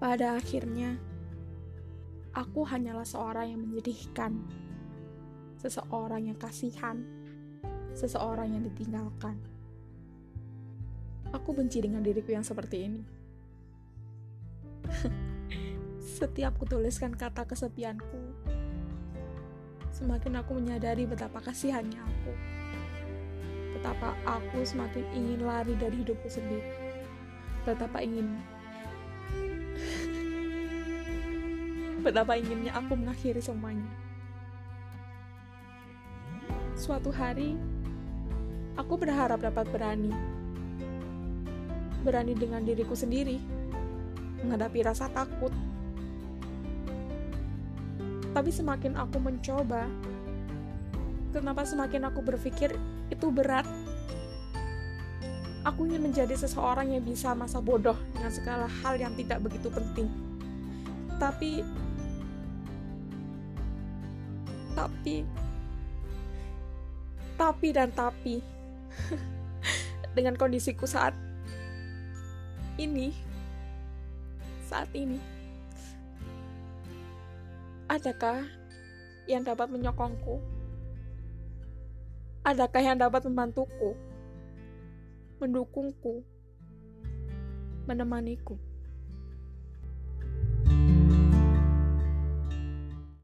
Pada akhirnya, aku hanyalah seorang yang menyedihkan, seseorang yang kasihan, seseorang yang ditinggalkan. Aku benci dengan diriku yang seperti ini. Setiap kutuliskan kata kesepianku, semakin aku menyadari betapa kasihannya aku. Betapa aku semakin ingin lari dari hidupku sendiri. Betapa ingin Betapa inginnya aku mengakhiri semuanya. Suatu hari, aku berharap dapat berani. Berani dengan diriku sendiri, menghadapi rasa takut. Tapi semakin aku mencoba, kenapa semakin aku berpikir itu berat. Aku ingin menjadi seseorang yang bisa masa bodoh dengan segala hal yang tidak begitu penting. Tapi tapi. Tapi dan tapi. Dengan kondisiku saat ini. Saat ini. Adakah yang dapat menyokongku? Adakah yang dapat membantuku? Mendukungku? Menemaniku